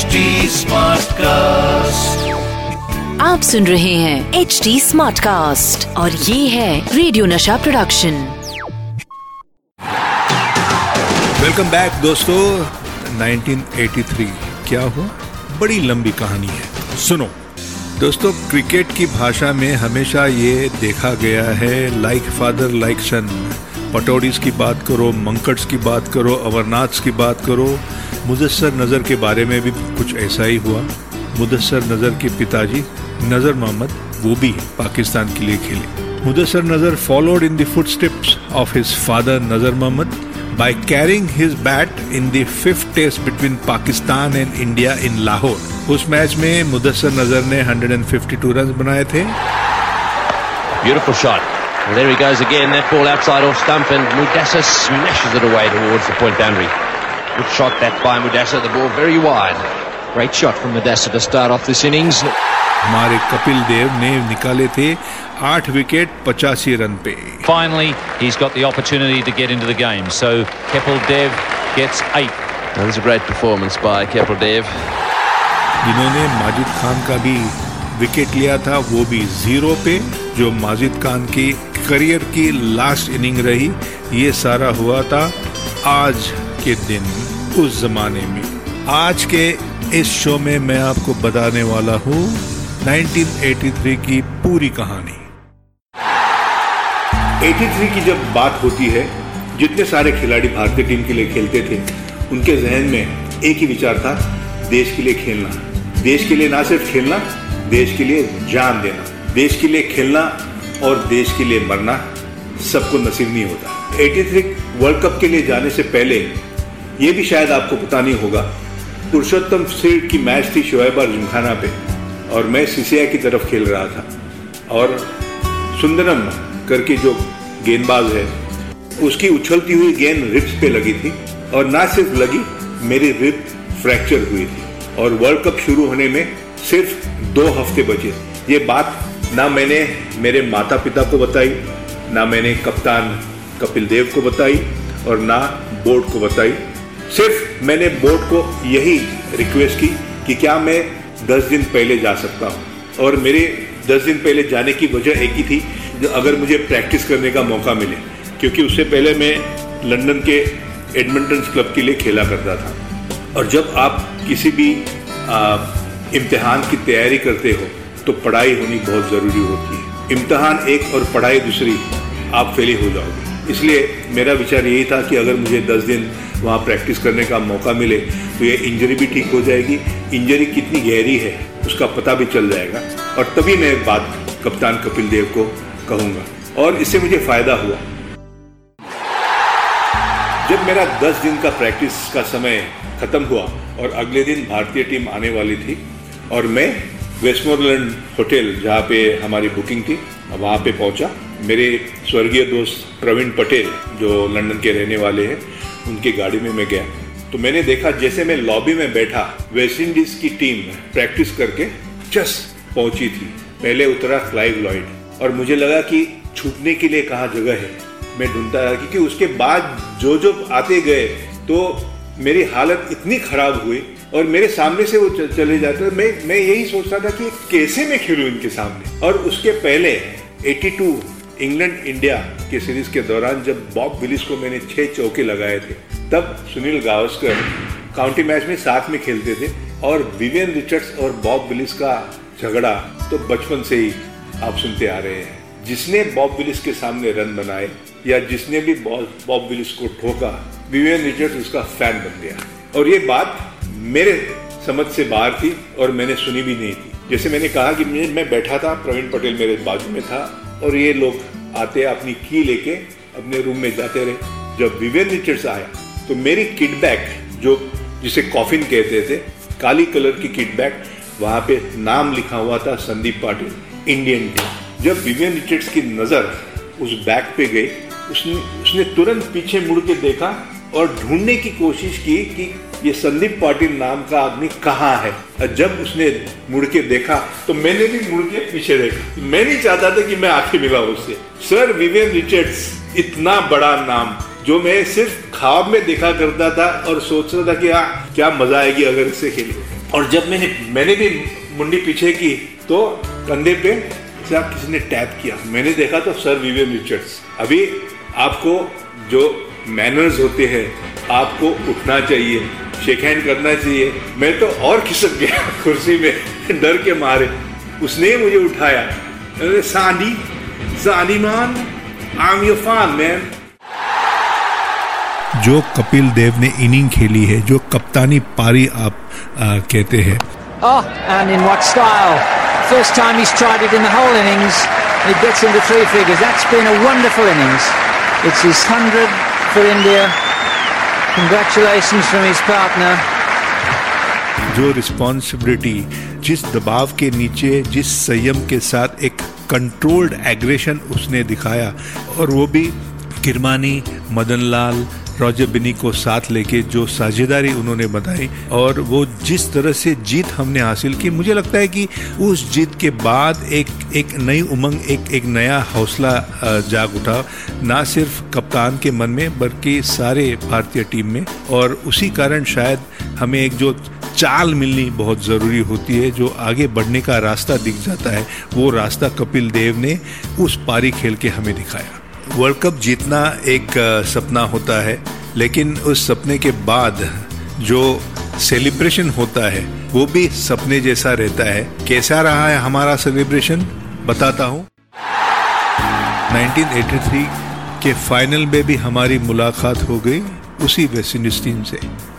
HD Smartcast. आप सुन रहे हैं एच डी स्मार्ट कास्ट और ये है रेडियो नशा प्रोडक्शन वेलकम बैक दोस्तों। 1983 क्या हुआ? बड़ी लंबी कहानी है। सुनो। दोस्तों क्रिकेट की भाषा में हमेशा ये देखा गया है लाइक फादर लाइक सन पटौड़ीज की बात करो, मंकट्स की बात करो, अमरनाथ्स की बात करो, मुदस्सर नज़र के बारे में भी कुछ ऐसा ही हुआ मुदस्सर नज़र के पिताजी, नज़र मोहम्मद, वो भी पाकिस्तान के लिए खेले Mudassar Nazar followed in the footsteps of his father Nazar Mohammad, by carrying his bat in the fifth test between Pakistan and India in Lahore. उस मैच में मुदस्सर नज़र ने 152 रन बनाए थे Beautiful shot. And there he goes again. That ball outside off stump, and Mudassa smashes it away towards the point boundary. Good shot that by Mudassa. The ball very wide. Great shot from Madassa to start off this innings. हमारे कपिल देव ने निकाले थे आठ wicket पचासी run पे Finally, he's got the opportunity to get into the game. So Kepel Dev gets eight. That was a great performance by Kepler Dev. जिन्होंने माजिद खान का भी विकेट लिया था वो भी जीरो पे जो माजिद खान की करियर की लास्ट इनिंग रही, ये सारा हुआ था आज के दिन, उस जमाने में। आज के इस शो में मैं आपको बताने वाला हूँ 1983 की पूरी कहानी। 83 की जब बात होती है, जितने सारे खिलाड़ी भारतीय टीम के लिए खेलते थे, उनके जहन में एक ही विचार था, देश के लिए खेलना। देश के लिए ना सिर्फ़ खेलना, देश के लिए जान देना। देश के लिए खेलना और देश के लिए मरना सबको नसीब नहीं होता। 83 वर्ल्ड कप के लिए जाने से पहले ये भी शायद आपको पता नहीं होगा, पुरुषोत्तम सिंह की मैच थी शोएब और जिमखाना पे और मैं सीसीआई की तरफ़ खेल रहा था। और सुंदरम करके जो गेंदबाज है, उसकी उछलती हुई गेंद रिप्स पे लगी थी और ना सिर्फ़ लगी, मेरी रिप फ्रैक्चर हुई थी। और वर्ल्ड कप शुरू होने में सिर्फ़ दो हफ़्ते बचे। ये बात ना मैंने मेरे माता पिता को बताई, ना मैंने कप्तान कपिल देव को बताई और ना बोर्ड को बताई। सिर्फ़ मैंने बोर्ड को यही रिक्वेस्ट की कि क्या मैं दस दिन पहले जा सकता हूँ। और मेरे दस दिन पहले जाने की वजह एक ही थी जो अगर मुझे प्रैक्टिस करने का मौका मिले, क्योंकि उससे पहले मैं लंदन के एडमिंटन क्लब के लिए खेला करता था। और जब आप किसी भी इम्तिहान की तैयारी करते हो तो पढ़ाई होनी बहुत ज़रूरी होती है। इम्तहान एक और पढ़ाई दूसरी, आप फेल हो जाओगे। इसलिए मेरा विचार यही था कि अगर मुझे 10 दिन वहाँ प्रैक्टिस करने का मौका मिले तो ये इंजरी भी ठीक हो जाएगी। इंजरी कितनी गहरी है, उसका पता भी चल जाएगा। और तभी मैं एक बात कप्तान कपिल देव को कहूँगा। और इससे मुझे फ़ायदा हुआ। जब मेरा 10 दिन का प्रैक्टिस का समय खत्म हुआ और अगले दिन भारतीय टीम आने वाली थी, और मैं वेस्टमोरलैंड होटल जहाँ पे हमारी बुकिंग थी, वहाँ पे पहुँचा। मेरे स्वर्गीय दोस्त प्रवीण पटेल, जो लंदन के रहने वाले हैं, उनकी गाड़ी में मैं गया। तो मैंने देखा, जैसे मैं लॉबी में बैठा वेस्ट इंडीज की टीम प्रैक्टिस करके जस्ट पहुँची थी। पहले उतरा क्लाइव लॉयड और मुझे लगा कि छूटने के लिए कहाँ जगह है। मैं ढूंढता रहा क्योंकि उसके बाद जो जो आते गए तो मेरी हालत इतनी खराब हुई और मेरे सामने से वो चले जाते मैं मैं यही सोचता था कि कैसे मैं खेलूं इनके सामने? और उसके पहले 82 इंग्लैंड इंडिया के सीरीज़ के दौरान जब बॉब विलिस को मैंने छह चौके लगाए थे, तब सुनील गावस्कर काउंटी मैच में साथ में खेलते थे और विवियन रिचर्ड्स और बॉब विलिस का झगड़ा तो बचपन से ही आप सुनते आ रहे हैं। जिसने बॉब विलिस के सामने रन बनाए या जिसने भी बॉब विलिस को ठोका विवियन रिचर्ड्स उसका फ़ैन बन गया। और ये बात मेरे समझ से बाहर थी और मैंने सुनी भी नहीं थी। जैसे मैंने कहा कि मैं बैठा था, प्रवीण पटेल मेरे बाजू में था और ये लोग आते, अपनी की लेके अपने रूम में जाते रहे। जब विवियन रिचर्ड्स आया तो मेरी किट बैग जो, जिसे कॉफिन कहते थे, काली कलर की किट बैग वहाँ पे नाम लिखा हुआ था संदीप पाटिल इंडियन टीम जब विवियन रिचर्ड्स की नज़र उस बैग पे गई, उसने उसने तुरंत पीछे मुड़ के देखा और ढूँढने की कोशिश की कि ये संदीप पाटिल नाम का आदमी कहाँ है। और जब उसने मुड़ के देखा तो मैंने भी मुड़ के पीछे देखा। मैं नहीं चाहता था कि मैं आँखें मिला उससे। सर विवियन रिचर्ड्स इतना बड़ा नाम, जो मैं सिर्फ़ ख्वाब में देखा करता था और सोचता था कि हाँ क्या मज़ा आएगी अगर इससे खेले। और जब मैंने मैंने भी मुंडी पीछे की तो कंधे पे किसी ने टैप किया। मैंने देखा तो सर विवियन रिचर्ड्स अभी आपको जो मैनर्स होते हैं आपको उठना चाहिए शेक हैंड करना चाहिए मैं तो और खिसक गया कुर्सी में डर के मारे उसने मुझे उठाया Sunny Sunny man I am your fan man जो कपिल देव ने इनिंग खेली है जो कप्तानी पारी आप आ, कहते हैं Oh, and in what style? First time he's tried it in the whole innings. He gets into three figures. That's been a wonderful innings. It's his 100 for India. Congratulations from his partner. जो responsibility जिस दबाव के नीचे, जिस संयम के साथ एक कंट्रोल्ड एग्रेशन उसने दिखाया, और वो भी किरमानी मदन लाल रॉजर बिनी को साथ लेके जो साझेदारी उन्होंने बताई और वो जिस तरह से जीत हमने हासिल की, मुझे लगता है कि उस जीत के बाद एक एक नई उमंग, एक एक नया हौसला जाग उठा, ना सिर्फ़ कप्तान के मन में, बल्कि सारे भारतीय टीम में। और उसी कारण शायद हमें एक जो चाल मिलनी बहुत ज़रूरी होती है, जो आगे बढ़ने का रास्ता दिख जाता है, वो रास्ता कपिल देव ने उस पारी खेल के हमें दिखाया। वर्ल्ड कप जीतना एक सपना होता है, लेकिन उस सपने के बाद जो सेलिब्रेशन होता है, वो भी सपने जैसा रहता है। कैसा रहा है हमारा सेलिब्रेशन बताता हूँ। 1983 के फाइनल में भी हमारी मुलाकात हो गई उसी वेस्ट इंडीज टीम से,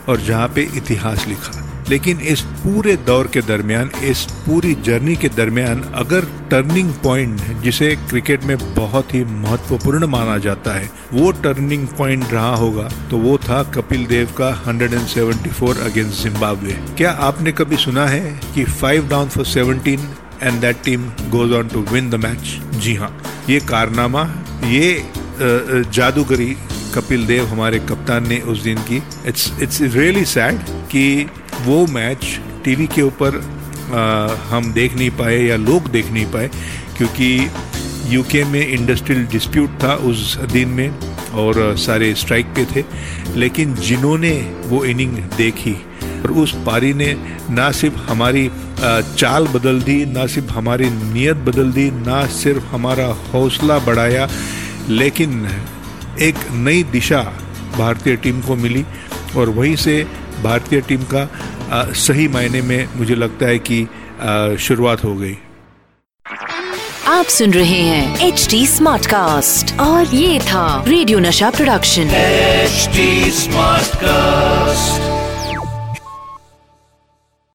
और जहाँ पे इतिहास लिखा। लेकिन इस पूरे दौर के दरमियान, इस पूरी जर्नी के दरमियान, अगर टर्निंग पॉइंट जिसे क्रिकेट में बहुत ही महत्वपूर्ण माना जाता है, वो टर्निंग पॉइंट रहा होगा तो वो था कपिल देव का 174 अगेंस्ट जिम्बाब्वे क्या आपने कभी सुना है कि five down for 17 and that team goes on to win the match जी हाँ ये कारनामा, ये जादूगरी कपिल देव, हमारे कप्तान ने उस दिन की। इट्स इट्स रियली सैड कि वो मैच टीवी के ऊपर हम देख नहीं पाए या लोग देख नहीं पाए, क्योंकि यूके में इंडस्ट्रियल डिस्प्यूट था उस दिन में और सारे स्ट्राइक पे थे। लेकिन जिन्होंने वो इनिंग देखी, और उस पारी ने ना सिर्फ़ हमारी चाल बदल दी, ना सिर्फ़ हमारी नीयत बदल दी, ना सिर्फ़ हमारा हौसला बढ़ाया, लेकिन एक नई दिशा भारतीय टीम को मिली, और वहीं से भारतीय टीम का आ, सही मायने में मुझे लगता है कि शुरुआत हो गई। आप सुन रहे हैं एच डी स्मार्ट कास्ट और ये था रेडियो नशा प्रोडक्शन। HD smart cast